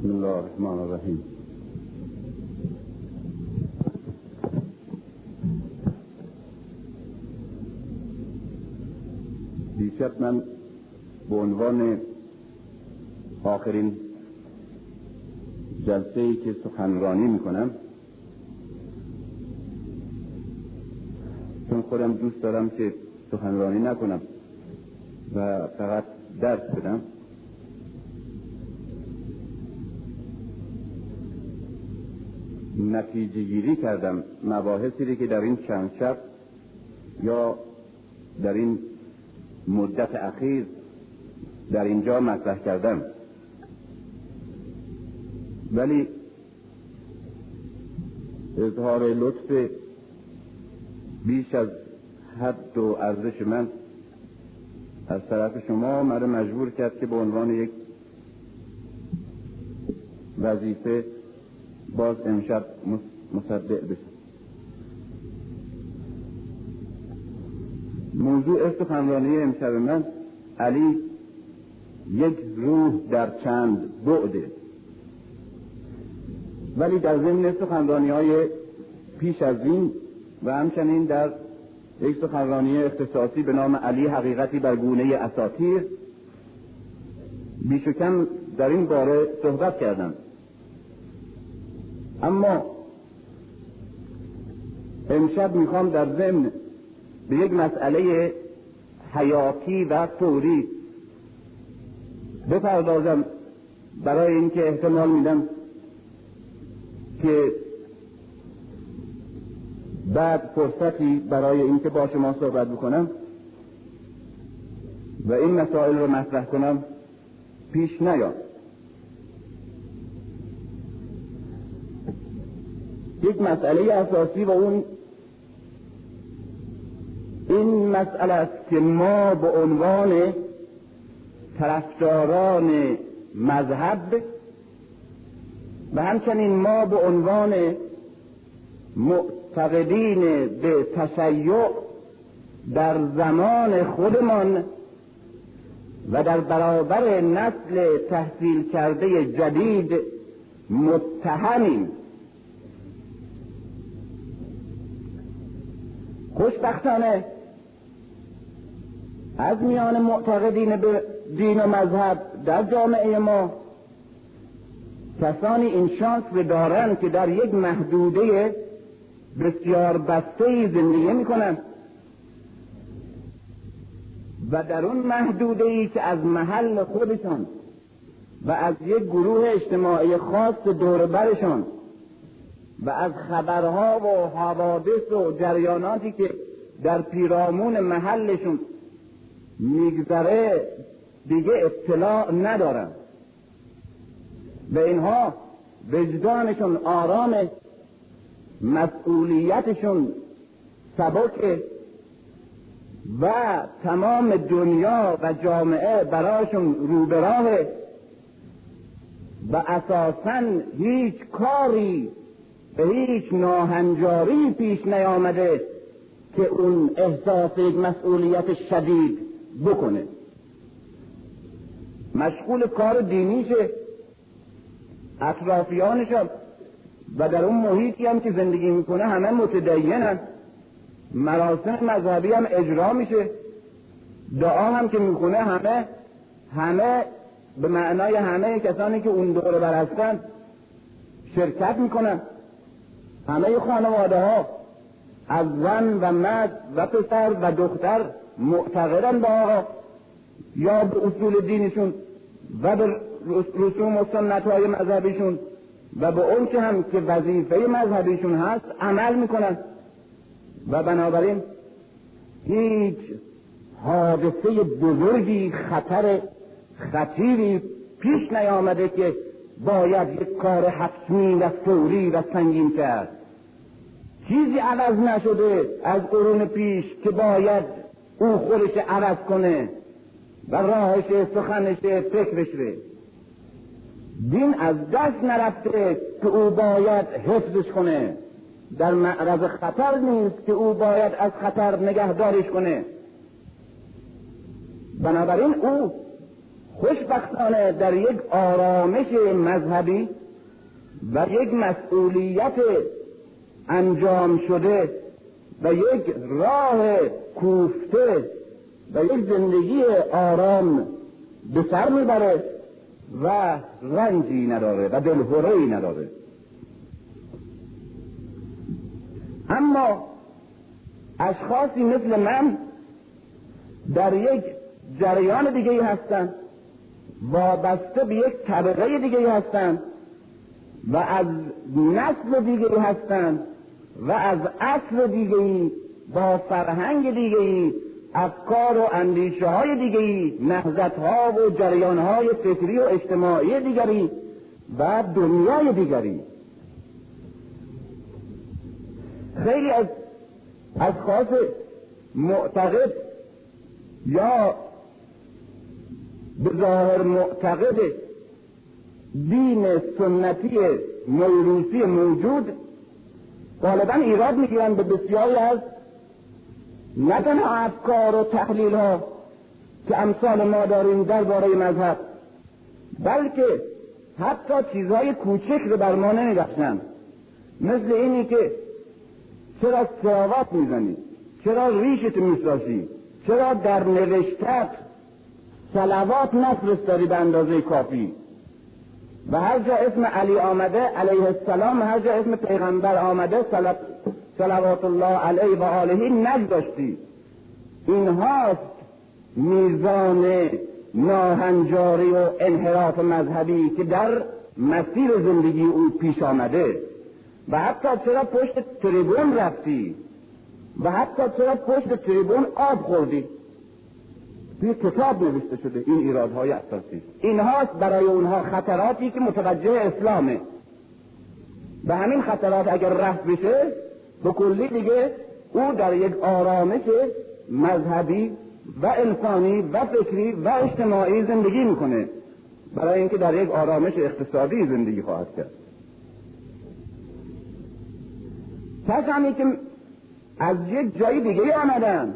بسم الله الرحمن الرحیم. دیشب من به عنوان آخرین جلسه ای که سخنرانی می‌کنم چون خودم دوست دارم که سخنرانی نکنم و فقط درس بدم. نتیجه گیری کردم. مباحثی که در این چند شب یا در این مدت اخیر در اینجا مطرح کردم. ولی اظهار لطف بیش از حد و ارزش من از طرف شما مرا مجبور کرد که به عنوان یک وظیفه باز امشب مصدق بشم موضوع سخنرانی امشب من علی یک روح در چند بعده. ولی در ضمن سخنرانی های پیش از این و همچنین در یک سخنرانی اختصاصی به نام علی حقیقتی بر گونه اساتیر بیش در این باره صحبت کردم. اما امشب می‌خوام در ضمن به یک مسئله حیاتی و فوری بپردازم برای اینکه احتمال میدم که بعد فرصتی برای اینکه با شما صحبت بکنم و این مسائل رو مطرح کنم پیش نیاد. یک مسئله اساسی و اون این مسئله است که ما به عنوان طرفداران مذهب و همچنین ما به عنوان معتقدین به تشیع در زمان خودمان و در برابر نسل تحصیل کرده جدید متهمیم. خوشبختانه از میان معتقدین به دین و مذهب در جامعه ما کسانی این شانس رو دارند که در یک محدوده بسیار بسته زندگی می‌کنند. و در اون محدوده ای که از محل خودشان و از یک گروه اجتماعی خاص دور برشان و از خبرها و حوادث و جریاناتی که در پیرامون محلشون میگذره دیگه اطلاع ندارن. و اینها وجدانشون آرام مسئولیتشون سبک و تمام دنیا و جامعه براشون روبراه و اساسا هیچ کاری به هیچ ناهنجاری پیش نیامده که اون احساس یک مسئولیت شدید بکنه. مشغول کار دینیشه اطرافیانش و در اون محیطی هم که زندگی می‌کنه همه متدینن. مراسم مذهبی هم اجرا میشه. دعا هم که می‌کنه همه همه به معنای همه کسانی که اون دور بر هستن شرکت می‌کنن. همه خانواده ها از زن و مرد و پسر و دختر معتقدن به آقا. یا به اصول دینشون و به رسوم و سنت های مذهبیشون و به اون که هم که وظیفه مذهبیشون هست عمل می‌کنن. و بنابراین هیچ حادثه بزرگی خطر خطیری پیش نیامده که باید یک کار حتمی و فوری و سنگین کرد. چیزی عوض نشده از قرون پیش که باید او خودش عوض کنه و راهش سخنش فکرش ره دین از دست نرفته که او باید حفظش کنه. در معرض خطر نیست که او باید از خطر نگهدارش کنه. بنابراین او خوشبختانه در یک آرامش مذهبی و یک مسئولیت انجام شده و یک راه کوفته و یک زندگی آرام به سر می‌بره و رنجی نداره و دلهوره نداره. اما اشخاصی مثل من در یک جریان دیگه هستند وابسته به یک طبقه دیگه هستند و از نسل دیگه هستند و از اصل دیگه با فرهنگ دیگه افکار و اندیشه های دیگری نهزت ها و جریان های فکری و اجتماعی دیگری و دنیای دیگری. خیلی از اشخاص معتقد یا به ظاهر معتقد دین سنتی موروسی موجود غالبا ایراد می‌گیرن به بسیاری از نه تنها افکار و تحلیل ها که امثال ما داریم درباره مذهب بلکه حتی چیزهای کوچک رو بر ما نمیبخشند مثل اینی که چرا سراوات می‌زنی؟ چرا ریشت می‌سازی؟ چرا در نوشتت سلوات نفرستاری به اندازه کافی؟ و هر جا اسم علی آمده علیه السلام هر جا اسم پیغمبر آمده صلوات الله علیه و آله نگذاشتی. اینهاست میزان ناهنجاری و انحراف مذهبی که در مسیر زندگی او پیش آمده. و حتی چرا پشت تریبون رفتی؟ و حتی چرا پشت تریبون آب خوردی؟ توی کتاب نوشته شده. این ایرادهای اساسی. اینهاست برای اونها خطراتی که متوجه اسلامه. به همین خطرات اگر رفت بشه به کلی دیگه او در یک آرامش مذهبی و انسانی و فکری و اجتماعی زندگی می‌کنه. برای اینکه در یک آرامش اقتصادی زندگی خواهد کرد. کسانی که از یک جای دیگه آمدن.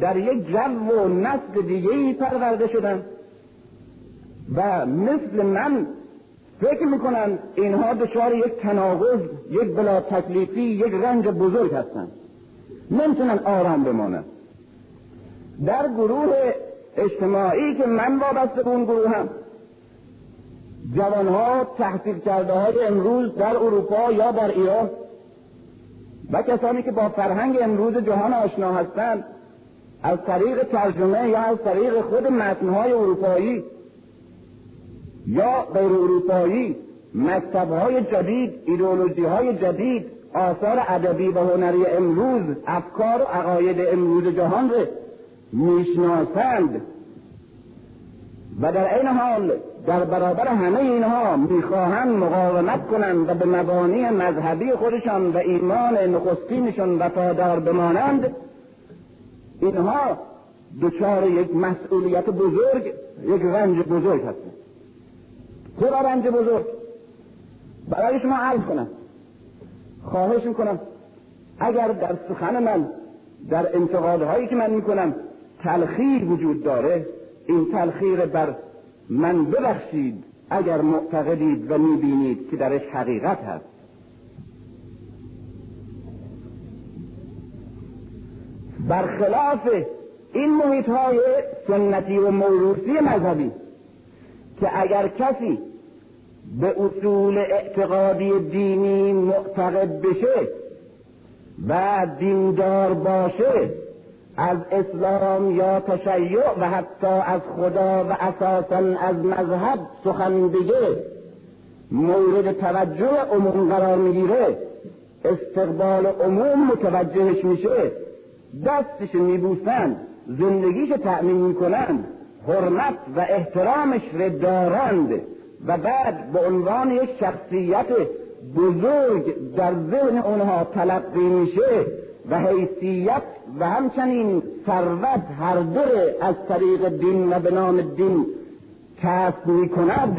در یک جو و نسل دیگه پرورده شدن. و مثل من فکر می‌کنن اینها دچار یک تناقض یک بلا تکلیفی یک رنج بزرگ هستند نمی‌تونن آرام بمانند در گروه اجتماعی که من وابسته به اون گروه هم جوانها تحصیل کرده های امروز در اروپا یا در ایران و کسانی که با فرهنگ امروز جهان آشنا هستند از طریق ترجمه یا از طریق خود متنهای اروپایی یا غیر اروپایی مکتب های جدید ایدئولوژی های جدید آثار ادبی و هنری امروز افکار و عقاید امروز جهان را می‌شناسند. و در این حال در برابر همه اینها می‌خواهند مقاومت کنند و به مبانی مذهبی خودشان و ایمان نخستینشان وفادار بمانند. اینها دچار یک مسئولیت بزرگ یک رنج بزرگ هستند. چرا رنج بزرگ. برای شما عرض کنم خواهش می‌کنم اگر در سخن من در انتقادهایی که من می‌کنم تلخیر وجود داره این تلخیر بر من ببخشید اگر معتقدید و می‌بینید که درش حقیقت هست. برخلاف این محیط های سنتی و موروثی مذهبی که اگر کسی به اصول اعتقادی دینی معتقد بشه و دیندار باشه از اسلام یا تشیع و حتی از خدا و اساسا از مذهب سخن بگه مورد توجه عموم قرار می‌گیره استقبال عموم متوجهش میشه. دستش میبوسند زندگیش تأمین می‌کنند. حرمت و احترامش را دارند. و بعد به عنوان یک شخصیت بزرگ در ذهن اونها تلقی میشه و حیثیت و همچنین ثروت هر دو از طریق دین و به نام دین کسب می‌کند.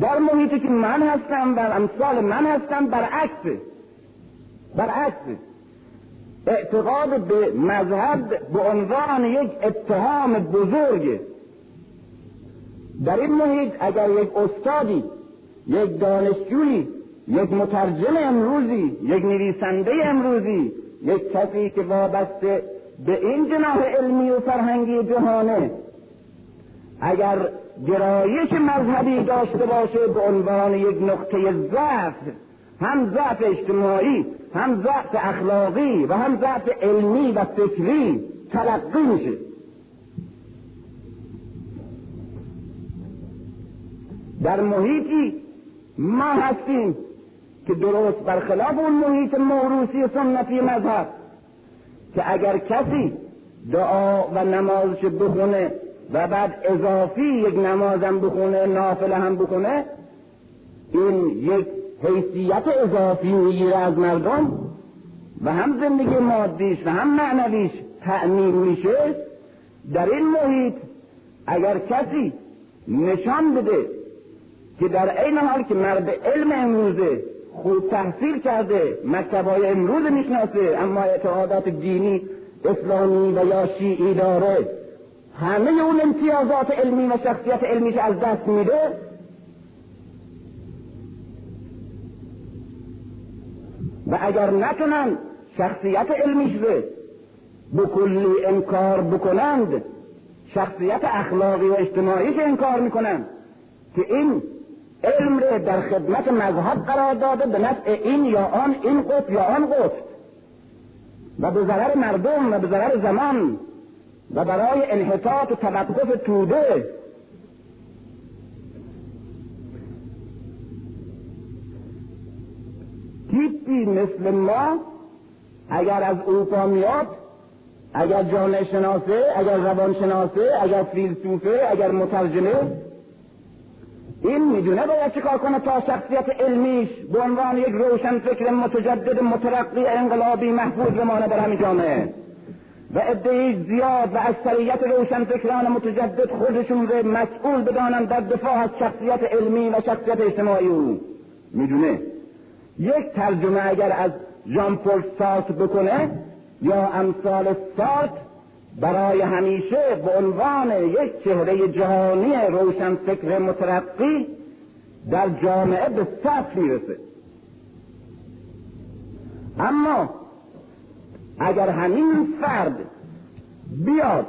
در محیطی که من هستم و امثال من هستم برعکس. برعکس. اعتقاد به مذهب به عنوان یک اتهام بزرگ. در این محیط اگر یک استادی یک دانشجویی یک مترجم امروزی یک نویسنده امروزی یک کسی که وابسته به این جناح علمی و فرهنگی جهانه اگر گرایش مذهبی داشته باشه به عنوان یک نقطه ضعف هم ضعف اجتماعی هم ضعف اخلاقی و هم ضعف علمی و فکری تلقی میشه. در محیطی ما هستیم که درست برخلاف اون محیط موروسی سنتی مذهب که اگر کسی دعا و نمازش بخونه و بعد اضافی یک نمازم بخونه نافله هم بخونه این یک حیثیت اضافی می‌گیره از مردم و هم زندگی مادیش و هم معنویش تأمین میشه در این محیط اگر کسی نشان بده که در عین حال که مرد علم امروزه خوب تحصیل کرده مکتبای امروز می‌شناسه اما اعتقادات دینی اسلامی و یا شیعی داره همه اون امتیازات علمی و شخصیت علمیش از دست میده و اگر نتونن شخصیت علمیش رو به کلی انکار بکنند شخصیت اخلاقی و اجتماعیش انکار می‌کنند که این علم رو در خدمت مذهب قرار داده به نفع این یا آن این قطب یا آن قطب و به ضرر مردم و به ضرر زمان و برای انحطاط و توقف توده تیپی مثل ما اگر از اروپا میاد اگر جامعه شناسه اگر روان شناسه اگر فیلسوفه اگر مترجمه این می‌دونه باید چیکار کنه تا شخصیت علمیش به عنوان یک روشن فکر متجدد مترقی انقلابی محفوظ بمانه در همین جامعه. و عده زیاد و اکثریت روشن فکران متجدد خودشون رو مسئول بدانن در دفاع از شخصیت علمی و شخصیت اجتماعی او. می‌دونه؟ یک ترجمه اگر از ژان پل سارت بکنه یا امثال سارت برای همیشه به عنوان یک چهره جهانی روشن فکر مترقی در جامعه به سطح می‌رسه. اما اگر همین فرد بیاد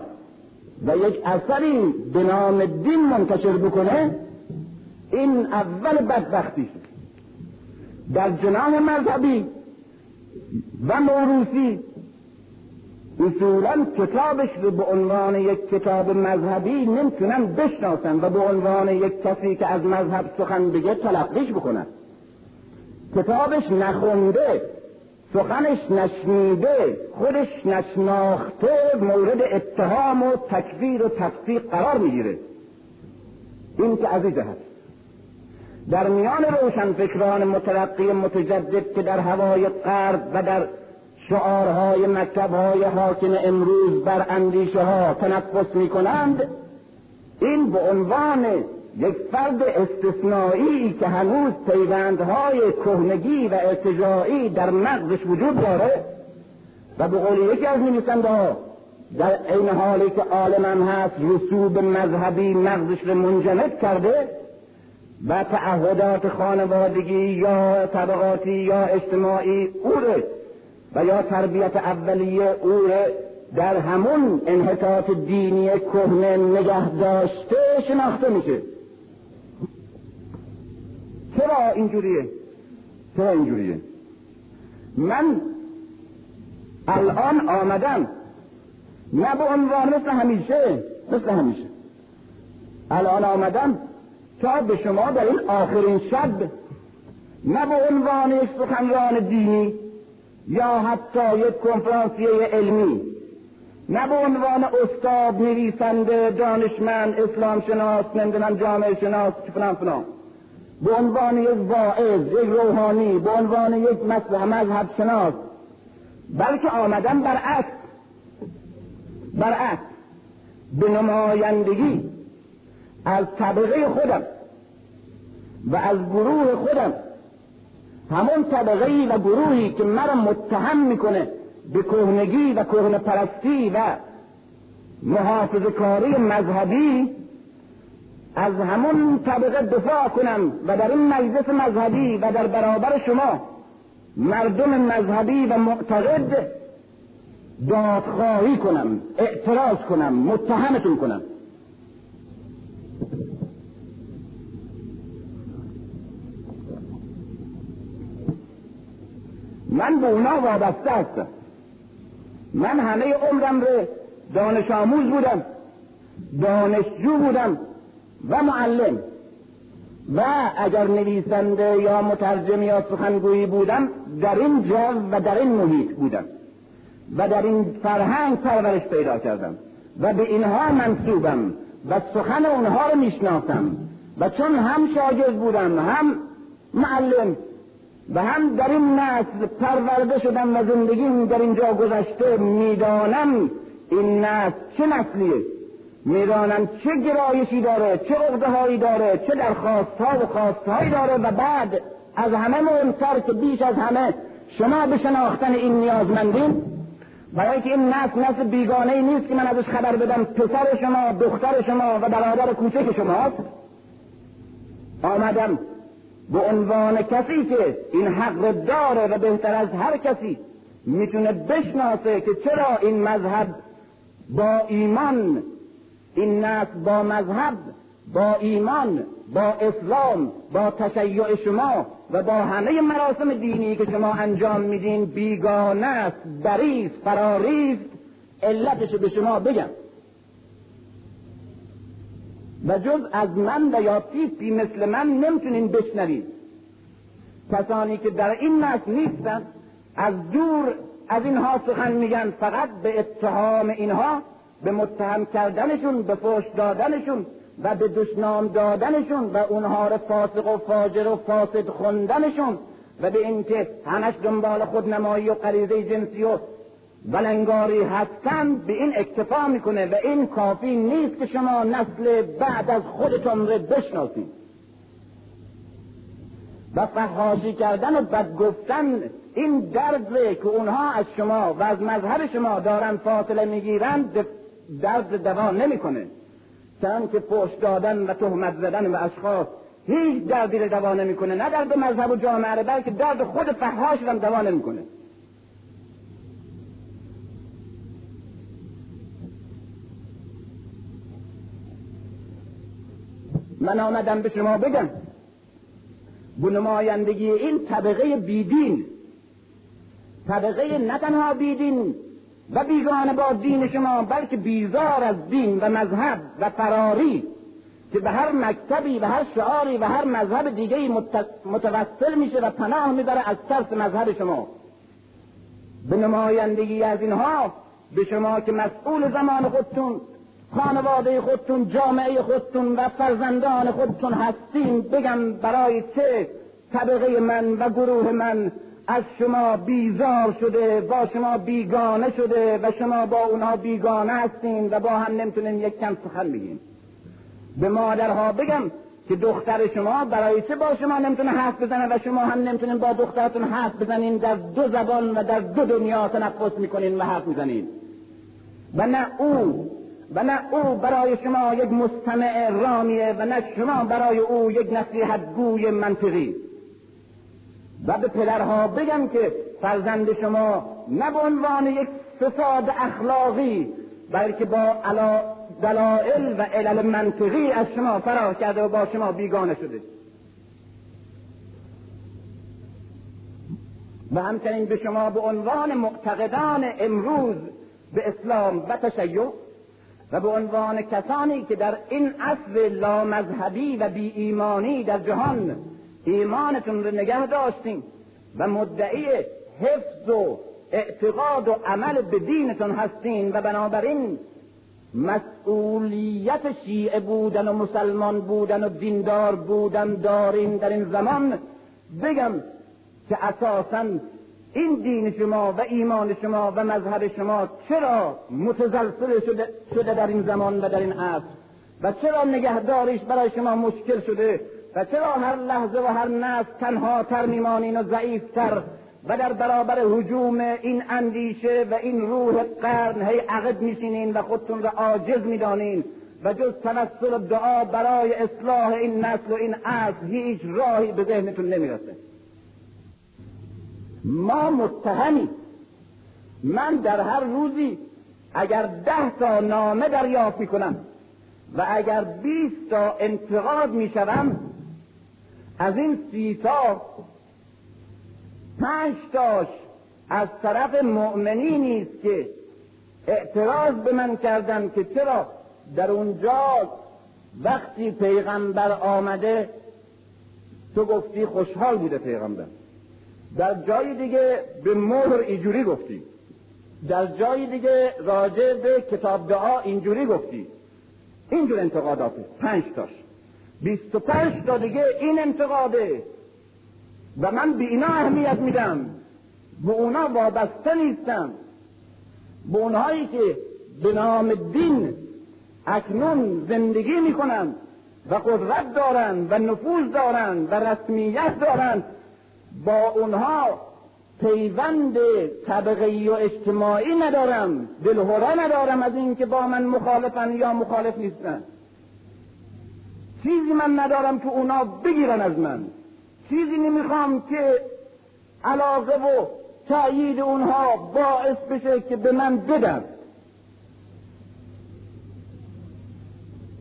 و یک اثری به نام دین منتشر بکنه این اول بدبختی در جناح مذهبی و موروسی اصولا کتابش رو به عنوان یک کتاب مذهبی نمی‌تونن بشناسن و به عنوان یک کسی که از مذهب سخن بگه تلقیش بکنن. کتابش نخونده سخنش نشنیده خودش نشناخته مورد اتهام و تکفیر و تفسیق قرار می‌گیره. این که عزیز هست در میان روشنفکران مترقی متجدد که در هوای غرب و در شعارهای مکتبهای حاکم امروز بر اندیشه ها تنفس می کنند این به عنوان یک فرد استثنایی که هنوز پیوندهای کهنگی و ارتجاعی در مغزش وجود داره و به قول یکی از نویسنده در این حالی که عالم هست رسوب مذهبی مغزش رو منجمد کرده و تعهدات خانوادگی یا طبقاتی یا اجتماعی او و یا تربیت اولیه او در همون انحطاط دینی کهنه نگه داشته شناخته میشه. چرا اینجوریه؟ چرا اینجوریه؟ من الان آمدم نه به عنوان مثل همیشه مثل همیشه. الان آمدم تا به شما در این آخرین شب. نه به عنوان سخنران دینی یا حتی یک کنفرانسیه علمی نه به عنوان استاد نویسنده دانشمند اسلام شناس نمی‌دونم جامعه شناس فلان فلان. به عنوان یک واعظ یک روحانی به عنوان یک مذهب شناس. بلکه آمدن برعکس. برعکس. به نمایندگی. از طبقه خودم و از گروه خودم. همون طبقه و گروهی که مرا متهم می‌کنه به کهنگی و کهنه پرستی و محافظ کاری مذهبی از همون طبقه دفاع کنم و در این مجلس مذهبی و در برابر شما مردم مذهبی و معتقد دادخواهی کنم اعتراض کنم متهمتون کنم. من به اونا وابسته هستم. من همه عمرم رو دانش آموز بودم دانشجو بودم و معلم. و اگر نویسنده یا مترجم یا سخنگویی بودم در این جو و در این محیط بودم. و در این فرهنگ پرورش پیدا کردم. و به اینها منصوبم و سخن اونها رو می‌شناسم. و چون هم شاگرد بودم هم معلم و هم در این نسل پرورده شدم و زندگیم در اینجا گذشته می‌دانم این نسل چه نسلیه. می‌دانم چه گرایشی داره چه عقده هایی داره چه درخواست ها و خواست هایی داره و بعد از همه مهمتر که بیش از همه شما به شناختن این نیازمندین. برای که این نسل نسل بیگانه ای نیست که من ازش خبر بدم پسر شما دختر شما و برادر کوچک شماست. آمدم به عنوان کسی که این حق داره و بهتر از هر کسی می‌تونه بشناسه که چرا این مذهب با ایمان این نسل با مذهب با ایمان با اسلام با تشیع شما و با همه مراسم دینی که شما انجام میدین بیگانه است بریست فراریست علتش به شما بگم. و جز از من و یا تیپی مثل من نمی‌تونین بشنوید. کسانی که در این نسل نیستن از دور از اینها سخن میگن فقط به اتهام اینها به متهم کردنشون به فوش دادنشون و به دشنام دادنشون و اونها رو فاسق و فاجر و فاسد خوندنشون و به اینکه همش دنبال خودنمایی و غریزه جنسی و بلنگاری هستند به این اکتفا می‌کنه و این کافی نیست که شما نسل بعد از خودتون رو بشناسید. و فحاشی کردن و بد گفتن این درد که اونها از شما و از مذهب شما دارن فاصله می‌گیرند درد دوا نمی‌کنه. چون که پشت دادن و تهمت زدن به اشخاص هیچ دردی رو دوا نمی‌کنه. نه درد مذهب و جامعه بلکه درد خود فحاش هم دوا نمی‌کنه. من آمدم به شما بگم. به نمایندگی این طبقه بیدین. طبقه نه تنها بیدین و بیگانه با دین شما بلکه بیزار از دین و مذهب و فراری که به هر مکتبی و هر شعاری و هر مذهب دیگه متوسل میشه و پناه می‌بره از ترس مذهب شما. به نمایندگی از اینها به شما که مسئول زمان خودتون خانواده خودتون جامعه خودتون و فرزندان خودتون هستین بگم برای چه طبقه من و گروه من از شما بیزار شده با شما بیگانه شده و شما با اونها بیگانه هستین و با هم نمی‌تونین یک کم سخن بگین به مادرها بگم که دختر شما برای چه با شما نمی‌تونه حرف بزنه و شما هم نمی‌تونین با دخترتون حرف بزنین در دو زبان و در دو دنیا تنفس می‌کنین و حرف می‌زنین. و نه او و نه او برای شما یک مستمع رامیه و نه شما برای او یک نصیحت گوی منطقی. و به پدرها بگم که فرزند شما نه به عنوان یک فساد اخلاقی بلکه با دلائل و علل منطقی از شما فرار کرده و با شما بیگانه شده. و همچنین به شما به عنوان معتقدان امروز به اسلام و تشیع و به عنوان کسانی که در این اصل لامذهبی و بی ایمانی در جهان ایمانتون رو نگه داشتیم و مدعی حفظ و اعتقاد و عمل به دینتون هستین و بنابراین مسئولیت شیعه بودن و مسلمان بودن و دیندار بودن دارین در این زمان بگم که اساسا این دین شما و ایمان شما و مذهب شما چرا متزلزل شده, شده در این زمان و در این عصر؟ و چرا نگهداریش برای شما مشکل شده؟ و چرا هر لحظه و هر نسل تنها تر میمانین و ضعیفتر؟ و در برابر حجوم این اندیشه و این روح قرن هی عقد میشینین و خودتون را عاجز می‌دانین؟ و جز توسل دعا برای اصلاح این نسل و این عصر هیچ راهی به ذهنتون نمی‌رسه. ما متهمی من در هر روزی اگر ده تا نامه دریافت می‌کنم و اگر بیست تا انتقاد می‌شوم از این سی تا پنج تاش از طرف مؤمنی نیست که اعتراض به من کردن که چرا در اونجا وقتی پیغمبر آمده تو گفتی خوشحال بوده پیغمبر. در جای دیگه به مهر اینجوری گفتی. در جای دیگه راجع به کتاب دعا اینجوری گفتی. اینجور انتقادات پنج تاش. بیست و پنج تا دیگه این انتقاده. و من به اینا اهمیت میدم. به اونا وابسته نیستم. به اونهایی که به نام دین اکنون زندگی می‌کنند و قدرت دارند و نفوذ دارند و رسمیت دارند با اونها پیوند طبقی و اجتماعی ندارم دلهوره ندارم از اینکه با من مخالفن یا مخالف نیستن. چیزی من ندارم که اونا بگیرن از من. چیزی نمی‌خوام که علاقه و تأیید اونها باعث بشه که به من بدن.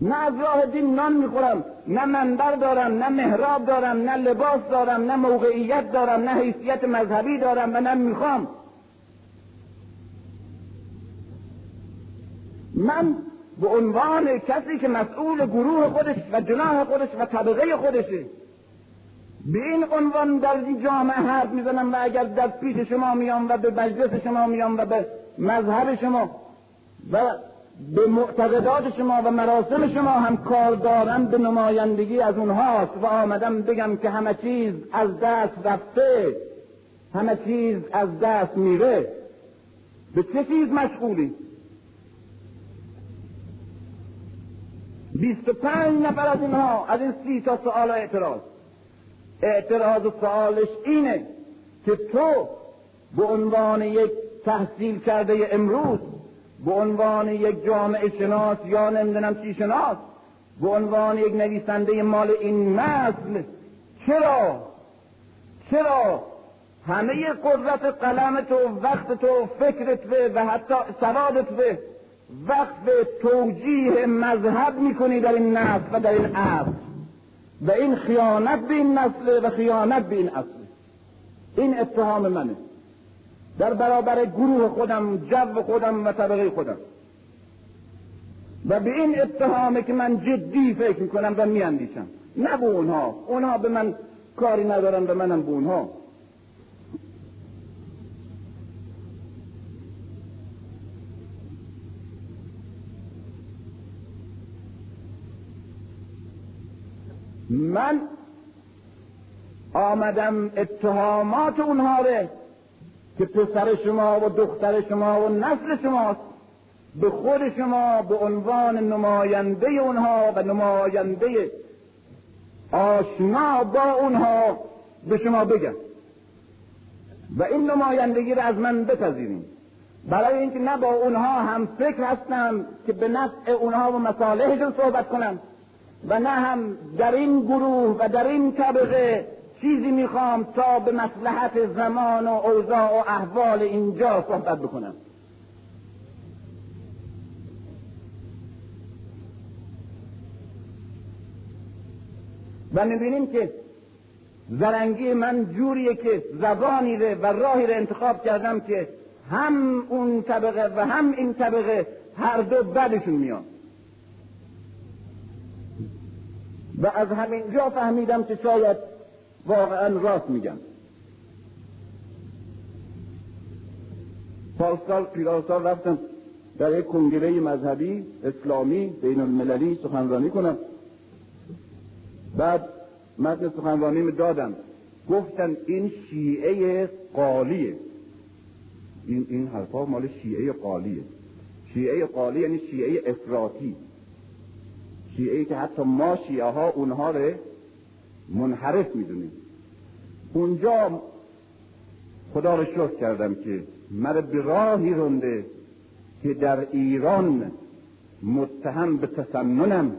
نه از راه دین نان می‌خورم نه منبر دارم نه محراب دارم نه لباس دارم نه موقعیت دارم نه حیثیت مذهبی دارم و نه می‌خوام. من به عنوان کسی که مسئول گروه خودش و جناح خودش و طبقه خودشه به این عنوان در این جامعه حرف می‌زنم و اگر در پیش شما میام و به مجلس شما میام و به مذهب شما و به معتقدات شما و مراسم شما هم کار دارم به نمایندگی از اونهاست و آمدم بگم که همه چیز از دست رفته. همه چیز از دست میره. به چه چیز مشغولی؟ بیست و پنج نفر از اینها از این سی تا سؤال اعتراض. اعتراض و سوالش اینه که تو به عنوان یک تحصیل کرده امروز به عنوان یک جامعه شناس یا نمی‌دونم چی شناس به عنوان یک نویسنده مال این نسل چرا؟ چرا؟ همه قدرت قلم تو وقت تو فکرت و حتی سوادت به وقت توجیه مذهب می‌کنی در این نسل و در این عصر. و این خیانت به این نسل و خیانت به این اصل این اتهام منه. در برابر گروه خودم جو خودم و طبقه خودم. و به این اتهامه که من جدی فکر می‌کنم و میاندیشم. نه به اونها. اونها به من کاری ندارن به منم به اونها. من آمدم اتهامات اونها رو که پسر شما و دختر شما و نسل شماست. به خود شما به عنوان نماینده اونها و نماینده آشنا با اونها به شما بگم. و این نمایندگی رو از من بپذیریم. برای اینکه نه با اونها هم فکر هستم که به نفع اونها و مصالحشون صحبت کنم و نه هم در این گروه و در این طبقه چیزی می‌خوام تا به مسلحت زمان و اوضاع و احوال اینجا صحبت بکنم. و می‌بینیم که زرنگی من جوریه که زبانی ره و راهی رو انتخاب کردم که هم اون طبقه و هم این طبقه هر دو بدشون میاد و از همین جا فهمیدم که شاید واقعا راست میگم پارسال پیرارسال رفتم در یک کنگره مذهبی اسلامی بین المللی سخنرانی کنم بعد متن سخنرانی دادم گفتن این شیعه قالیه. این این حرفا مال شیعه قالیه. شیعه قالی یعنی شیعه افراطی. شیعه که حتی ما شیعه ها اونها رو منحرف می‌دونیم اونجا خدا رو شکر کردم که مرا به راهی رونده که در ایران متهم به تسننم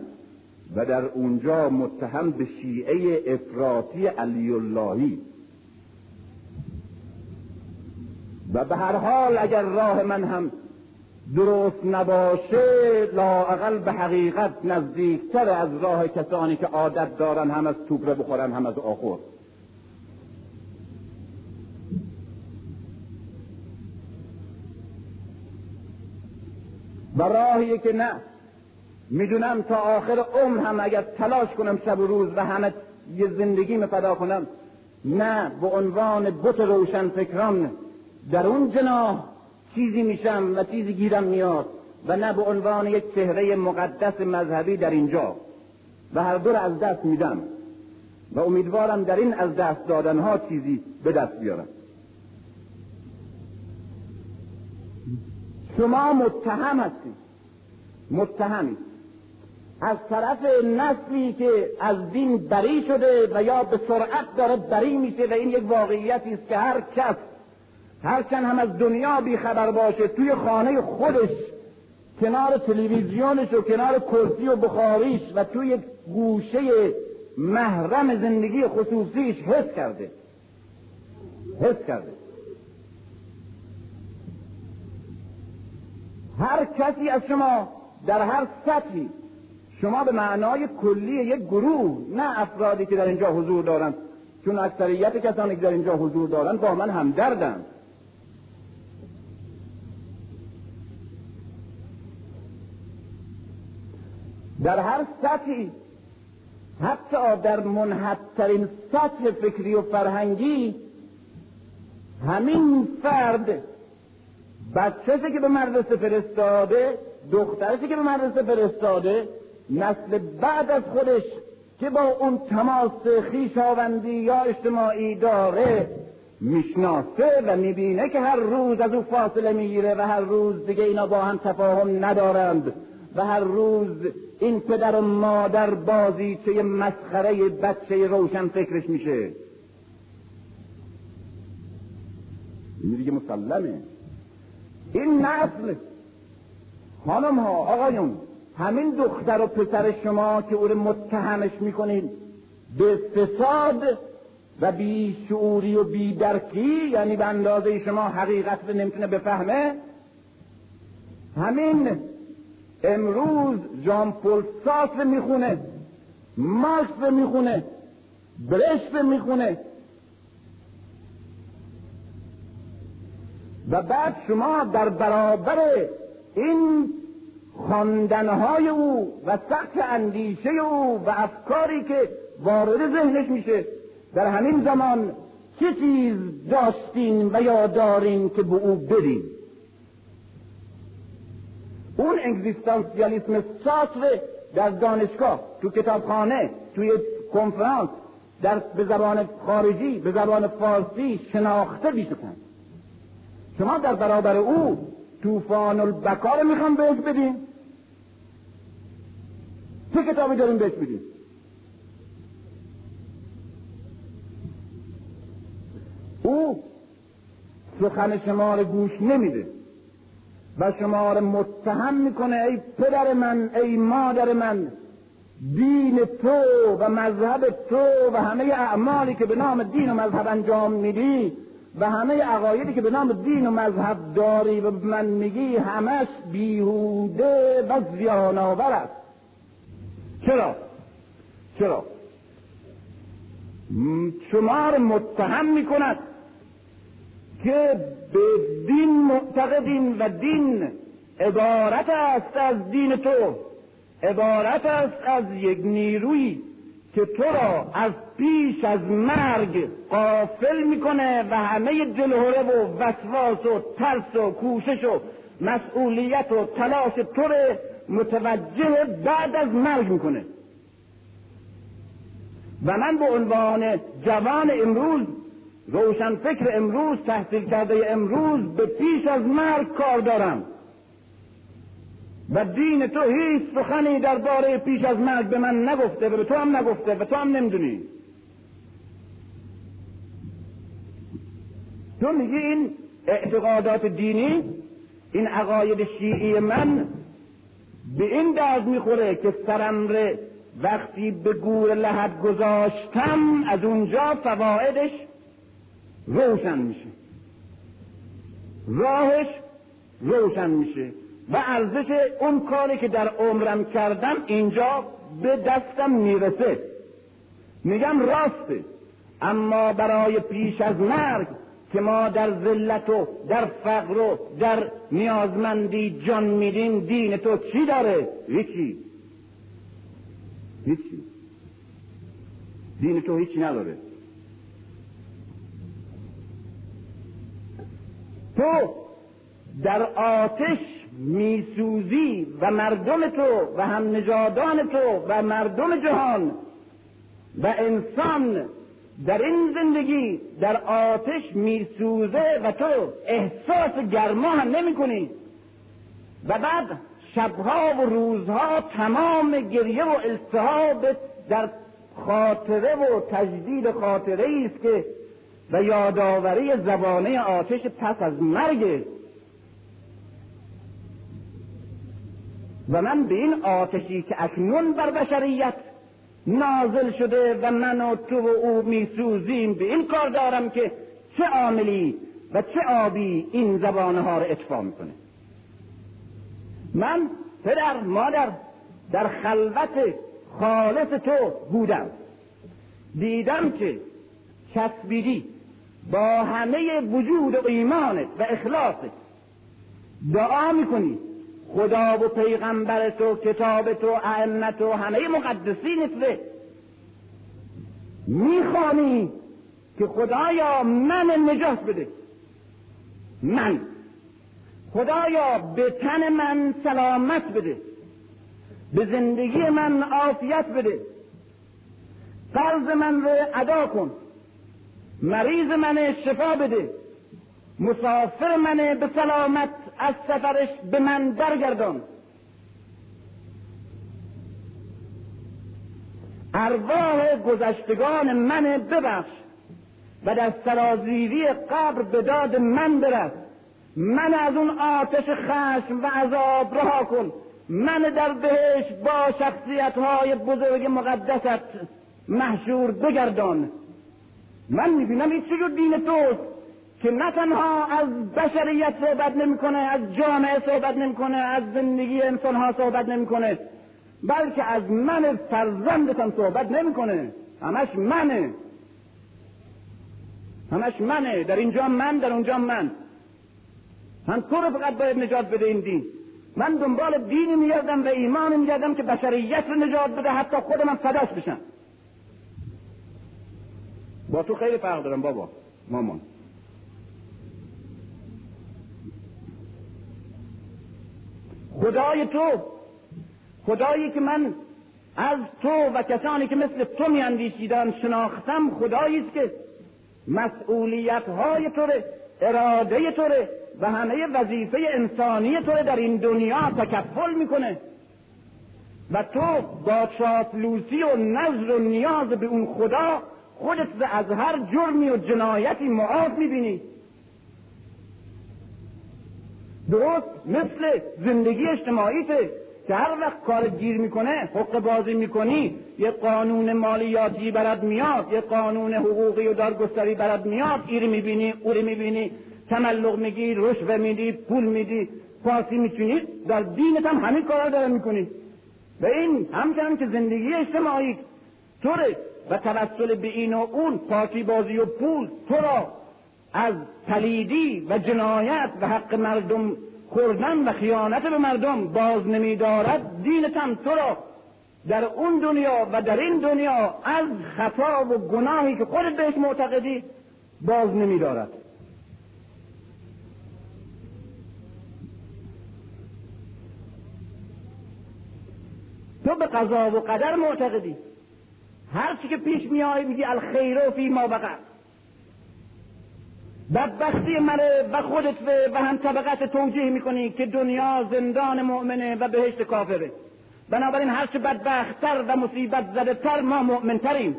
و در اونجا متهم به شیعه افراطی علی اللهی و به هر حال اگر راه من هم درست نباشه لااقل به حقیقت نزدیکتر از راه کسانی که عادت دارن هم از توبره بخورن هم از آخر و راهی که نه. می‌دونم تا آخر عمر هم اگر تلاش کنم شب و روز و همه یه زندگی کنم. نه به عنوان بت روشن فکران در اون جناح چیزی میشم و چیزی گیرم میاد و نه به عنوان یک چهره مقدس مذهبی در اینجا. و هر دور از دست میدم. و امیدوارم در این از دست دادنها چیزی به دست بیارم. شما متهم هستید. متهمید از طرف نسلی که از دین بری شده و یا به سرعت داره بری میشه و این یک واقعیتی است که هر کس هرچند هم از دنیا بیخبر باشه توی خانه خودش کنار تلویزیونش و کنار کرسی و بخاریش و توی گوشه محرم زندگی خصوصیش حس کرده. حس کرده. هر کسی از شما در هر سطحی شما به معنای کلی یک گروه نه افرادی که در اینجا حضور دارند چون اکثریت کسانی که در اینجا حضور دارند با من همدردند در هر سطحی. حتی در منحدترین سطح فکری و فرهنگی همین فرد بچه‌شی که به مدرسه فرستاده دخترشی که به مدرسه فرستاده نسل بعد از خودش که با اون تماس خیشاوندی یا اجتماعی داره می‌شناسه و می‌بینه که هر روز از او فاصله می‌گیره و هر روز دیگه اینا با هم تفاهم ندارند. و هر روز این پدر و مادر چه مسخره بچه روشن فکرش میشه. این دیگه مسلمه. این نسل. خانم ها آقایون همین دختر و پسر شما که او رو متهمش می‌کنید به فساد و بی شعوری و بی درکی یعنی به اندازه شما حقیقت رو نمی‌تونه بفهمه همین امروز جان پول ساس می‌خونه مارکس می‌خونه برشت می‌خونه. و بعد شما در برابر این خواندنهای او و سخت اندیشه او و افکاری که وارد ذهنش میشه در همین زمان چه چیز داشتین و یا دارین که به او بدین؟ اون اگزیستانسیالیسم ساتر در دانشگاه تو کتابخانه توی کنفرانس در به زبان خارجی به زبان فارسی شناخته بیشتن شما در برابر او طوفان البکا رو می‌خوام بهش بدین. چه کتابی داریم بهش بدین او سخن شما رو گوش نمیده. و شما رو متهم می‌کنه ای پدر من ای مادر من. دین تو و مذهب تو و همه اعمالی که به نام دین و مذهب انجام میدی و همه عقایدی که به نام دین و مذهب داری و من میگی همش بیهوده و زیان آور است. چرا؟ چرا؟ شما رو متهم می‌کند. که به دین معتقدین و دین عبارت است از دین تو عبارت است از یک نیروی که تو را از پیش از مرگ قافل می‌کنه و همه دلهوره و وسواس و ترس و کوشش و مسئولیت و تلاش تو را متوجه بعد از مرگ می‌کنه. و من به عنوان جوان امروز روشن فکر امروز تحصیل کرده امروز به پیش از مرگ کار دارم. و دین تو هیچ سخنی درباره پیش از مرگ به من نگفته و به تو هم نگفته و تو هم نمی‌دونی. تو میگی این اعتقادات دینی این عقاید شیعی من به این درد می‌خوره که سرم وقتی به گور لحد گذاشتم از اونجا فوایدش روشن میشه. راهش روشن میشه. و ارزش اون کاری که در عمرم کردم اینجا به دستم می‌رسه. میگم راسته. اما برای پیش از مرگ که ما در ذلت و در فقر و در نیازمندی جان میدیم دین تو چی داره؟ هیچی. هیچی. دین تو هیچی نداره. تو در آتش میسوزی و مردم تو و هم نجادان تو و مردم جهان و انسان در این زندگی در آتش میسوزه و تو احساس گرما هم نمی کنی و بعد شبها و روزها تمام گریه و التهاب در خاطره و تجدید خاطره است که و یادآوری زبانه آتش پس از مرگ. و من به این آتشی که اکنون بر بشریت نازل شده و من و تو و او میسوزیم به این کار دارم که چه عاملی و چه آبی این زبانه ها را اطفا می‌کنه. من پدر مادر در خلوت خالص تو بودم. دیدم که چسبیدی با همه وجود و ایمانت و اخلاصت دعا می‌کنی. خدا و پیغمبر تو کتاب تو ائمت و همه مقدسین تو می‌خوانی که خدایا من نجات بده. من. خدایا به تن من سلامت بده. به زندگی من عافیت بده. قرض من رو ادا کن. مریض من شفا بده. مسافر من به سلامت از سفرش به من برگردان. ارواح گذشتگان من ببخش و در سرازیری قبر به داد من برس. من از اون آتش خشم و عذاب رها کن. من در بهش با شخصیت های بزرگ مقدست محشور بگردان. من می‌بینم این چجور دین توست که نه تنها از بشریت صحبت نمی‌کنه از جامعه صحبت نمی‌کنه از زندگی انسان ها صحبت نمی‌کنه بلکه از من فرزندتان صحبت نمی‌کنه. همش منه. همش منه. در اینجا من در اونجا من. هم تو رو فقط باید نجات بده این دین. من دنبال دینی میگردم و ایمانی میگردم که بشریت رو نجات بده حتی خودم فداش بشم. با تو خیلی فرق دارم بابا. مامان. خدای تو خدایی که من از تو و کسانی که مثل تو میاندیشیدن شناختم خدایی است که مسئولیت های تو اراده تو و همه وظیفه انسانی تو در این دنیا تکفل می‌کنه. و تو با چاپلوسی و نظر و نیاز به اون خدا خودت از هر جرمی و جنایتی معاف می‌بینی. درست مثل زندگی اجتماعیته که هر وقت کار گیر می‌کنه حق بازی می‌کنی یه قانون مالیاتی برد میاد یه قانون حقوقی و دارگستری برد میاد ایری می‌بینی اوری می‌بینی تملق میگی رشوه میدی پول میدی پاسی می‌تونی در دینت هم همین کارا داره می‌کنی. و این همچنان که زندگی اجتماعی طوره. و توسل به این و اون پاکی بازی و پول تو را از پلیدی و جنایت و حق مردم خوردن و خیانت به مردم باز نمیدارد دینتم تو را در اون دنیا و در این دنیا از خطا و گناهی که خودت بهش معتقدی باز نمیدارد. تو به قضا و قدر معتقدی. هر چی که پیش میای میگی الخیر فی ما بقر بدبختی منه و خودت و هم طبقت توجیه می‌کنی که دنیا زندان مؤمنه و بهشت کافره. بنابراین هرچه بدبختتر و مصیبت زده تر ما مؤمنتریم.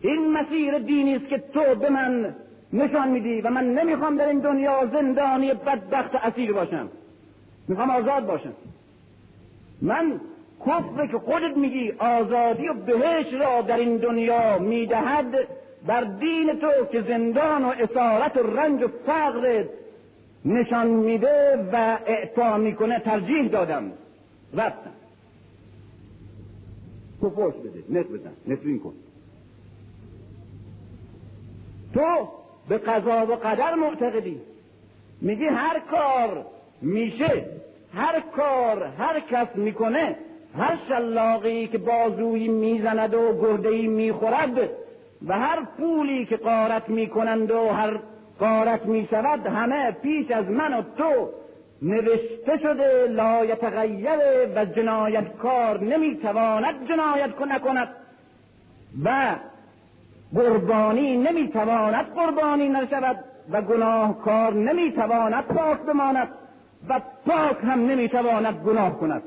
این مسیر دینی است که تو به من نشان میدی و من نمی‌خوام در این دنیا زندانی بدبخت اسیر باشم. می‌خوام آزاد باشم. من کفر که خودت میگی آزادی و بهش را در این دنیا می‌دهد بر دین تو که زندان و اسارت و رنج و فقر نشان میده و اعطا می‌کنه ترجیح دادم. رفتم. تو فوش بده. نت بزن. نفرین کن. تو به قضا و قدر معتقدی. میگی هر کار میشه. هر کار هر کس می‌کنه هر شلاقی که بازویی می‌زند و گردهی می‌خورد و هر پولی که قارت می‌کنند و هر قارت می‌شود همه پیش از من و تو نوشته شده لا یتغیر و جنایتکار نمی‌تواند جنایت نکند و قربانی نمی‌تواند قربانی نشود و گناهکار نمی‌تواند پاک بماند و پاک هم نمی‌تواند گناه کند.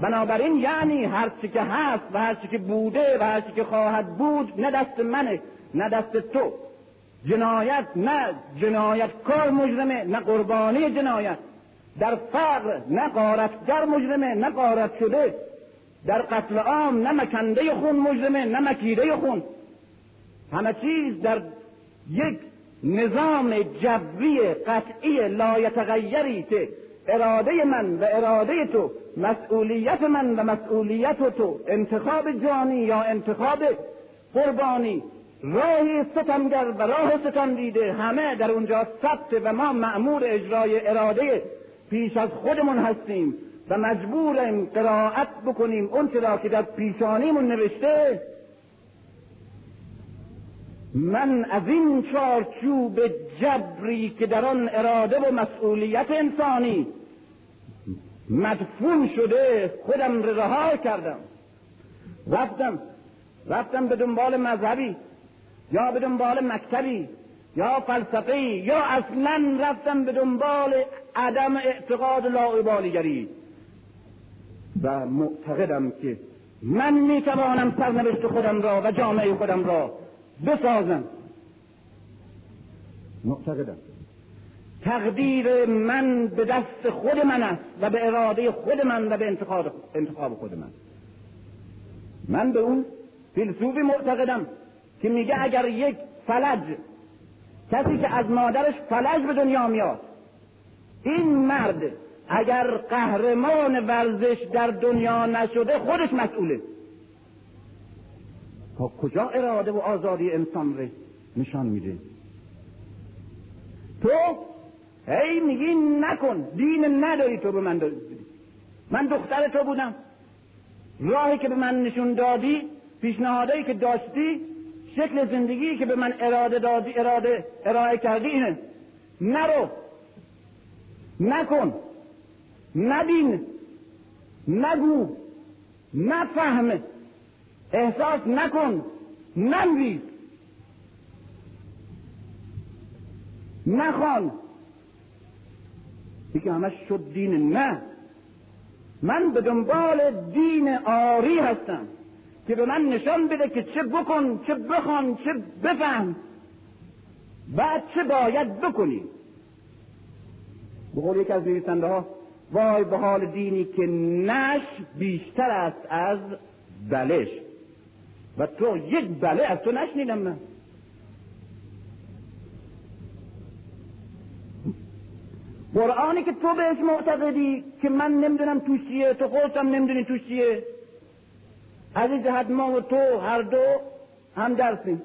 بنابراین یعنی هرچی که هست و هرچی که بوده و هرچی که خواهد بود نه دست منه نه دست تو. جنایت نه جنایت کار مجرمه نه قربانی جنایت. در فقر نه قارتگر مجرمه نه قارت شده. در قتل عام نه مکنده خون مجرمه نه مکیده خون. همه چیز در یک نظام جبری قطعی لایتغیری که اراده من و اراده تو مسئولیت من و مسئولیت تو انتخاب جانی یا انتخاب قربانی راهی ستمگر و راه ستم دیده همه در اونجا ثبت و ما معمور اجرای اراده پیش از خودمون هستیم و مجبوریم قرائت بکنیم اون را که در پیشانیمون نوشته. من از این چارچوب جبری که در آن اراده و مسئولیت انسانی مدفون شده خودم رها کردم. رفتم رفتم به دنبال مذهبی یا به دنبال مکتبی یا فلسفه یا اصلا رفتم به دنبال عدم اعتقاد لاعبالیگری و معتقدم که من می‌توانم سرنوشت خودم را و جامعه خودم را بسازم. معتقدم. تقدیر من به دست خود من است و به اراده خود من و به انتخاب, انتخاب خود من. من به اون فیلسوفی معتقدم که میگه اگر یک فلج کسی که از مادرش فلج به دنیا میاد این مرد اگر قهرمان ورزش در دنیا نشده خودش مسئوله. تا کجا اراده و آزادی انسان رو نشان میده؟ تو هی میگی نکن دین نداری تو به من داری من دختر تو بودم. راهی که به من نشون دادی پیشنهادایی که داشتی شکل زندگی که به من اراده دادی اراده ارائه کردی اینه. نرو. نکن. نبین. نگو. نفهم. احساس نکن. ننویس. نخوان. دیگه همش شد دین نه من به دنبال دین آری هستم که به من نشان بده که چه بکن چه بخوان چه بفهم. بعد چه باید بکنی؟ به قول یک از نویسنده ها وای به حال دینی که نش بیشتر است از بلش و تو یک بله از تو نشنیدم من. قرآنی که تو بهش معتقدی که من نمی‌دونم توش چیه تو خودتم نمی‌دونی توش چیه. از این جهت ما و تو هر دو هم درسیم.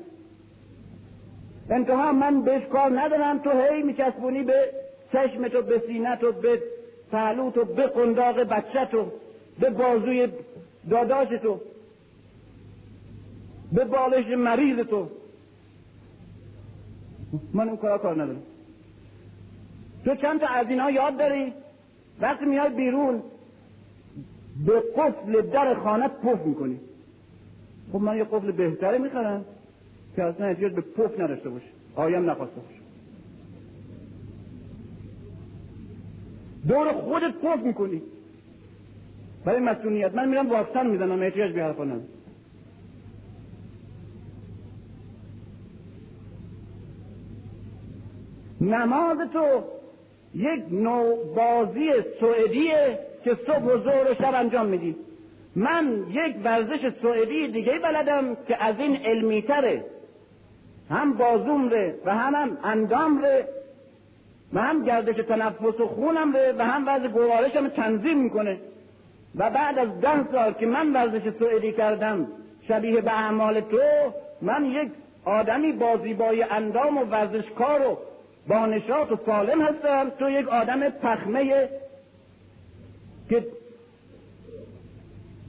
انتها من بهش کار ندارم تو هی میچسبونی به چشم تو به سینه تو به پهلو تو به قنداق بچه تو به بازوی داداش تو به بالش مریض تو. من اون کار ندارم. تو چند تا از اینا یاد داری؟ وقتی میای بیرون به قفل در خانه پف می‌کنی. خب من یه قفل بهتره می‌خرم که اصلا احتیاج به پف نداشته باشه. آیم نخواسته باشه. دور خودت پف می‌کنی. برای مسئولیت. من میرم واکسن می‌زنم احتیاج به حرفا ندارم. نماز تو یک نوع بازی سوئدی که صبح و ظهر و شب انجام میدیم. من یک ورزش سوئدی دیگه بلدم که از این علمی تره. هم بازوم ره و هم, هم اندام ره و هم گردش تنفس و خونم ره و هم وضع گوارشم تنظیم می‌کنه. و بعد از ده سال که من ورزش سوئدی کردم شبیه به اعمال تو من یک آدمی با زیبای اندام و ورزشکار و با نشاط و سالم هستم. تو یک آدم پخمه که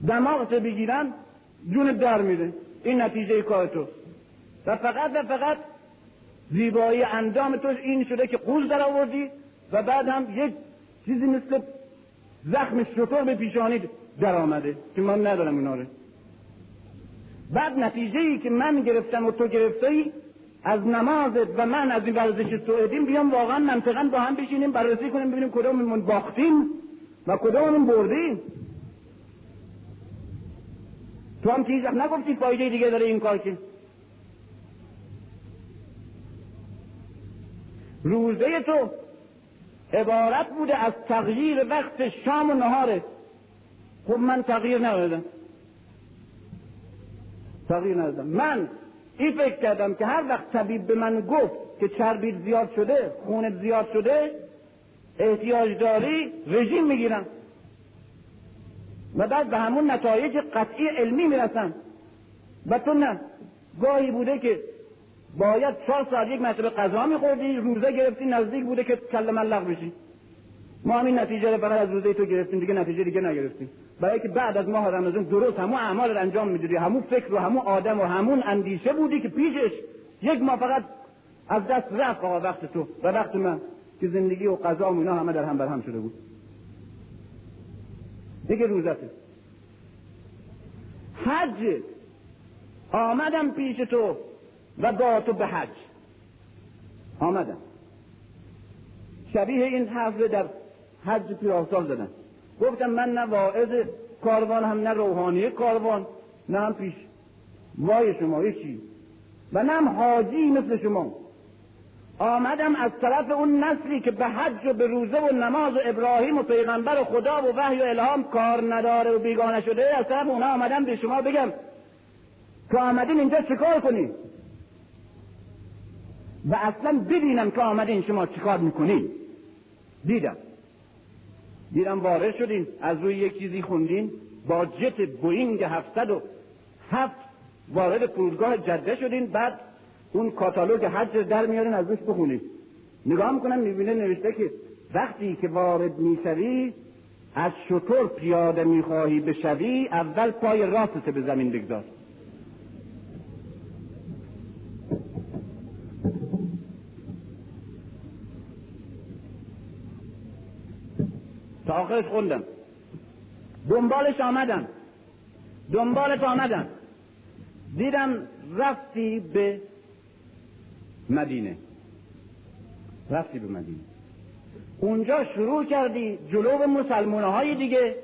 دماغت بگیرن جون در میره. این نتیجه کار تو. و فقط و فقط زیبایی اندام تو این شده که قوز در آوردی و بعد هم یک چیزی مثل زخم شطور به پیشانید در آمده که من ندارم اینا رو. بعد نتیجه ای که من گرفتم و تو گرفته ای از نمازت و من از این ورزش سوئدیم بیام واقعا منطقا با هم بشینیم بررسی کنیم ببینیم کدوممون باختیم و کدوممون بردیم. تو هم که نگفتی فایده دیگه داره این کار که؟ روزه تو عبارت بوده از تغییر وقت شام و نهاره خب من تغییر ندادم. تغییر ندادم. من این فکر کردم که هر وقت طبیب به من گفت که چربیت زیاد شده خونت زیاد شده احتیاج داری رژیم می‌گیرم. و بعد به همون نتایج قطعی علمی می‌رسم. و تو نه. گاهی بوده که باید چهار ساعت یک مرتبه غذا میخوردی روزه گرفتی نزدیک بوده که کل ملق بشی. ما همین نتیجه رو فقط از روزه تو گرفتیم دیگه نتیجه دیگه نگرفتیم. برای که بعد از ماه رمضان درست همون اعمال رو انجام می‌دادی. همون فکر و همون آدم و همون اندیشه بودی که پیشش یک ماه فقط از دست رفت. آقا وقت تو و وقت من. که زندگی و قضا و اینا همه در هم بر هم شده بود. دیگه روزته حج. آمدم پیش تو و با تو به حج. آمدم. شبیه این حرف در حج پیراسال زدن. گفتم من نه واعظ کاروان هم نه روحانی کاروان نه هم پیش. وای شما چی. و نه هم حاجی مثل شما. آمدم از طرف اون نسلی که به حج و به روزه و نماز و ابراهیم و پیغمبر و خدا و وحی و الهام کار نداره و بیگانه شده از طرف اونا آمدم به شما بگم. که آمدین اینجا چیکار کنید و اصلا ببینم که آمدین شما چیکار می‌کنین دیدم. دیدم وارد شدین. از روی یک چیزی خوندین. با جت بوینگ هفتصد و هفت وارد فرودگاه جده شدین. بعد اون کاتالوگ حج در میارین از روش بخونید نگاه می‌کنم می‌بینه نوشته که وقتی که وارد می‌شوی از شطور پیاده می‌خواهی بشوی اول پای راستت به زمین بگذار. آخرش خوندم. دنبالش آمدم. دنبالش آمدم. دیدم رفتی به مدینه. رفتی به مدینه. اونجا شروع کردی جلو به های دیگه.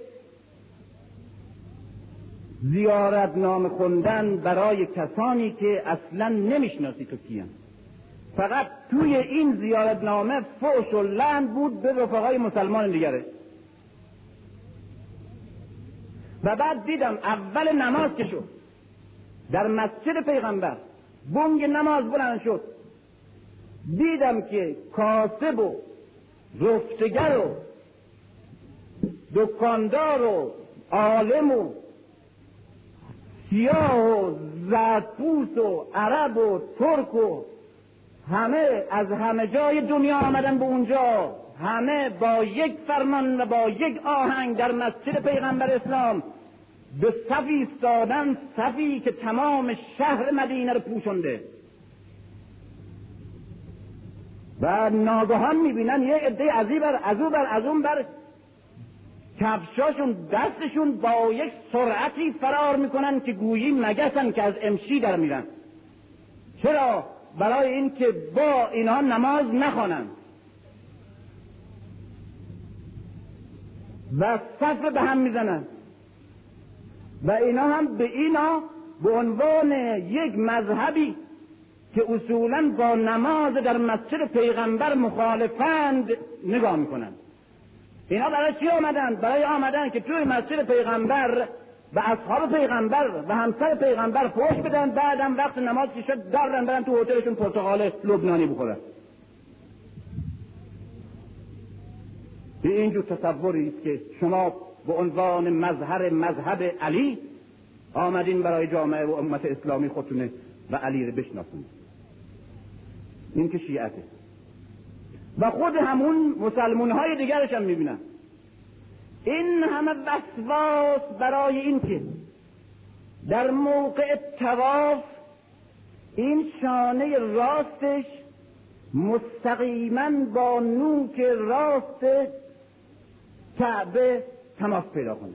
زیارت نام خوندن برای کسانی که اصلا نمی‌شناسی تو کیان. فقط توی این زیارت نامه فوش و لند بود به رفقای مسلمان دیگره. و بعد دیدم اول نماز که شد. در مسجد پیغمبر بنگ نماز بلند شد. دیدم که کاسب و رفتگر و دکاندار و عالم و سیاه و زرپوس و عرب و ترک و همه از همه جای دنیا آمدن به اونجا. همه با یک فرمان و با یک آهنگ در مسجد پیغمبر اسلام به صفی ایستادن صفی که تمام شهر مدینه رو پوشنده و ناگهان می‌بینن یه عده از بر از او بر از اون بر کفشاشون دستشون با یک سرعتی فرار می‌کنن که گویی مگسن که از امشی در میرن چرا؟ برای اینکه با اینها نماز نخوانند و صف به هم می‌زنن. و اینا هم به اینا به عنوان یک مذهبی که اصولا با نماز در مسجد پیغمبر مخالفند نگاه می‌کنند. اینا برای چی آمدن؟ برای آمدن که توی مسجد پیغمبر و اصحاب پیغمبر و همسر پیغمبر فوش بدن بعدم وقت نماز که شد دارن برن تو هتلشون پرتقال لبنانی بخورن. به اینجور تصوری است که شما به عنوان مظهر مذهب علی آمدین برای جامعه و امت اسلامی خودتونه و علی رو بشناسونید این که شیعته. و خود همون مسلمون های دیگرش هم می‌بینن. این همه وسواس برای این که در موقع تواف این شانه راستش مستقیما با نوک راست کعبه تماس پیدا کنه.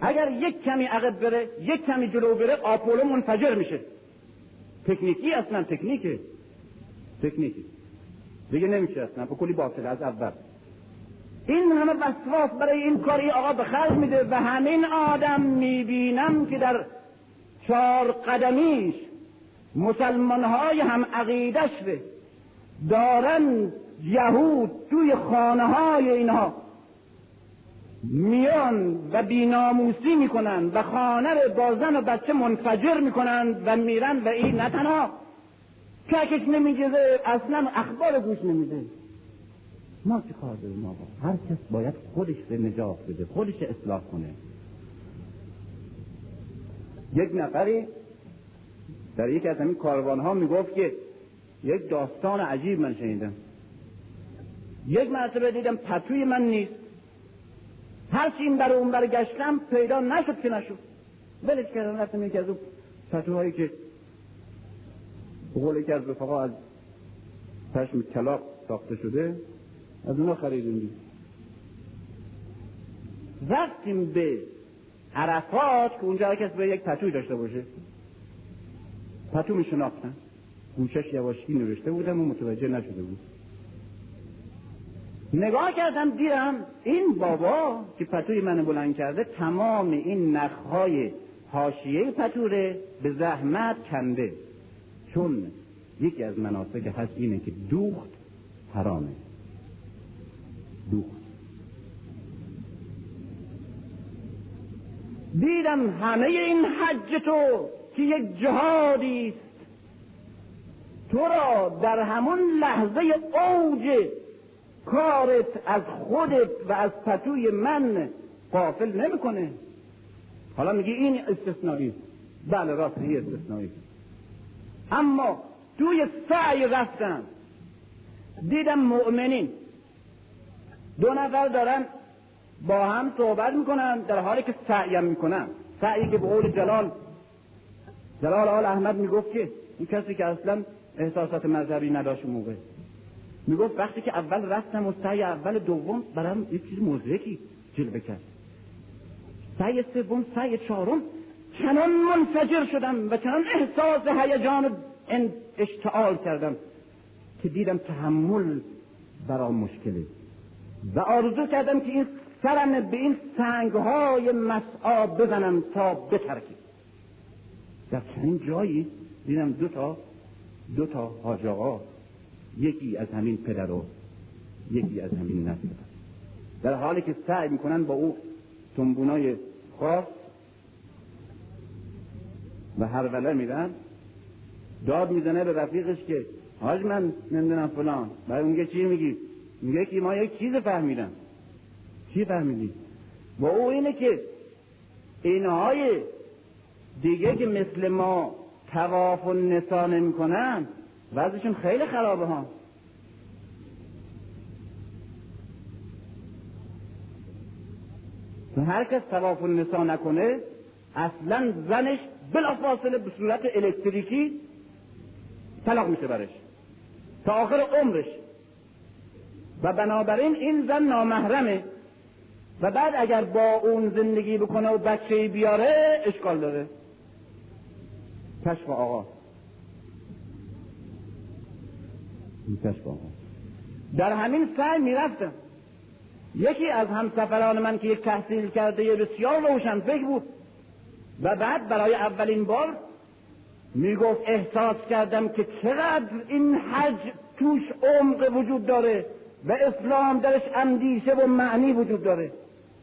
اگر یک کمی عقب بره یک کمی جلو بره آپولو منفجر میشه. تکنیکی اصلا تکنیکه. تکنیکی. دیگه نمیشه اصلا به کلی باطل از اول. این همه وسواس برای این کاری آقا به خرج میده و همین آدم می‌بینم که در چهار قدمیش مسلمان های هم عقیدش دارن یهود توی خانه های اینها. میان و بیناموسی می‌کنن و خانه رو با زن و بچه منفجر می‌کنن و میرن و این نه تنها. ککش نمی‌گیره اصلا اخبار گوش نمیده. ما چه کار داریم ما هر کس باید خودش به نجات بده خودش اصلاح کنه. یک نفری در یکی از همین کاروان ها می‌گفت که یک داستان عجیب من شنیدم. یک مرتبه دیدم پتوی من نیست. هر این بر اون بر گشتم پیدا نشد که نشد. ولش کردم رفتم یکی از اون پتوهایی که بقول که از رفقا از پشم کلاق ساخته شده از اونا خریدیم. رفتیم به عرفات که اونجا کسی به یک پتوی داشته باشه. پتو می شناختن گوشش یواشکی نوشته بودم و متوجه نشده بود. نگاه کردم دیدم این بابا که پتوی من بلند کرده تمام این نخهای حاشیه پتوره به زحمت کنده. چون یکی از مناسک هست اینه که دوخت حرامه. دوخت. دیدم همه این حج تو که یک جهادی تو را در همون لحظه اوج کارت از خودت و از پتوی من قافل نمی‌کنه. حالا میگی این استثنایی. بله راست این استثنایی. اما توی سعی رفتن. دیدم مؤمنین. دو نفر دارن با هم صحبت می‌کنن در حالی که سعیم می‌کنن. سعی که به قول جلال جلال آل احمد می‌گفت که این کسی که اصلا احساسات مذهبی نداشت موقع. می‌گفت وقتی که اول رفتم و سعی اول دوم برام یه چیز مزرکی جلوه کرد. سعی سوم سعی چهارم چنان منفجر شدم و چنان احساس هیجان اشتعال کردم که دیدم تحمل برام مشکله. و آرزو کردم که این سرم به این سنگ های مسعا بزنم تا بترکیم در چنین جایی دیدم دو تا دو تا حاج یکی از همین پدر و یکی از همین نسل در حالی که سعی می‌کنن با او تنبونای خاص و هر وله میرن داد می‌زنه به رفیقش که حاج من نمی‌دونم فلان برای اونگه چی میگی؟ میگه که ما یک چیز فهمیدم. چی فهمیدی؟ با او اینه که اینهای دیگه که مثل ما تواف و نسا نمی‌کنن وضعشون خیلی خرابه ها. هر کس تواف نسا نکنه اصلا زنش بلافاصله به صورت الکتریکی طلاق میشه برش. تا آخر عمرش. و بنابراین این زن نامحرمه. و بعد اگر با اون زندگی بکنه و بچه بیاره اشکال داره. کشف آقا. آقا در همین سعی می‌رفتم. یکی از همسفران من که یک تحصیل کرده بسیار روشن فکر بود. و بعد برای اولین بار می‌گفت احساس کردم که چقدر این حج توش عمق وجود داره و اسلام درش اندیشه و معنی وجود داره.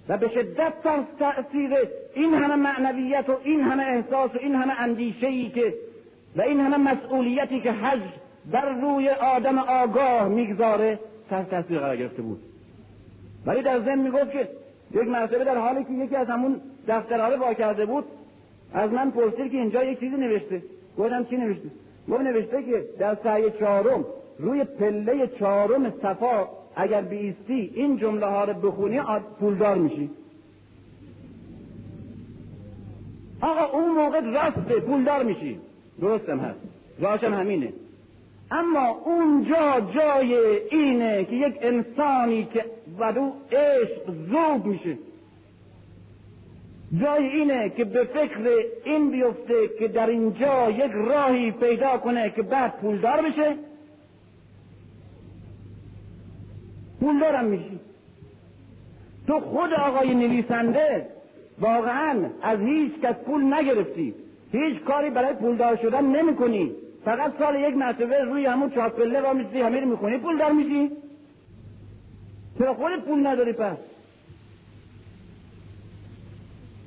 و به شدت تاثیر این همه معنویت و این همه احساس و این همه اندیشه ای که و این همه مسئولیتی که حج بر روی آدم آگاه می‌گذاره. تحت تاثیر قرار گرفته بود. ولی در ذهن می‌گفت که یک مرتبه در حالی که یکی از همون دفترها رو کرده بود از من پرسید که اینجا یک چیزی نوشته. گفتم چی نوشته؟ گفت نوشته که در سعی چهارم روی پله چهارم صفا اگر بیستی این جمله ها رو بخونی پولدار میشی. آقا اون موقع راسته پولدار میشی. درستم هست. راشم همینه. اما اونجا جای اینه که یک انسانی که ودو عشق زوب میشه. جای اینه که به فکر این بیفته که در اینجا یک راهی پیدا کنه که بعد پولدار بشه. پولدارم میشی. تو خود آقای نویسنده واقعا از هیچ کس پول نگرفتی. هیچ کاری برای پولدار شدن نمی کنی فقط سال یک مرتبه روی همون چاپله را میسی همه می‌خونی پولدار میشی چرا خودت پول نداری پس؟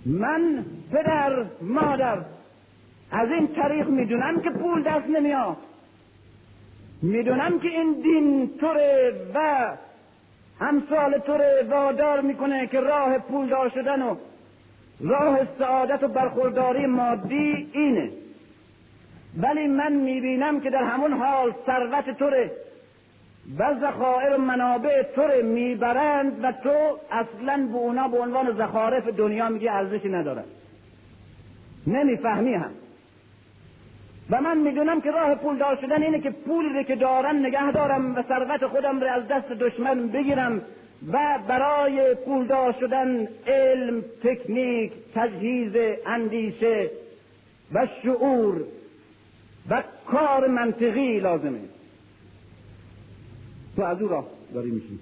من پدر مادر از این تاریخ می‌دونم که پول دست نمیاد. می‌دونم که این دین طوره و همسال طوره وادار می‌کنه که راه پول شدن و راه سعادت و برخورداری مادی اینه. ولی من می‌بینم که در همون حال ثروت طوره و ذخایر منابع تو می‌برند و تو اصلا به اونا به عنوان زخارف دنیا میگی ارزشی ندارد نمی‌فهمی هم. و من می‌دونم که راه پول دار شدن اینه که پولی که دارم نگه دارم و ثروت خودم رو از دست دشمن بگیرم و برای پولدار شدن علم تکنیک تجهیز اندیشه و شعور و کار منطقی لازمه. تو از او راه داری میشی.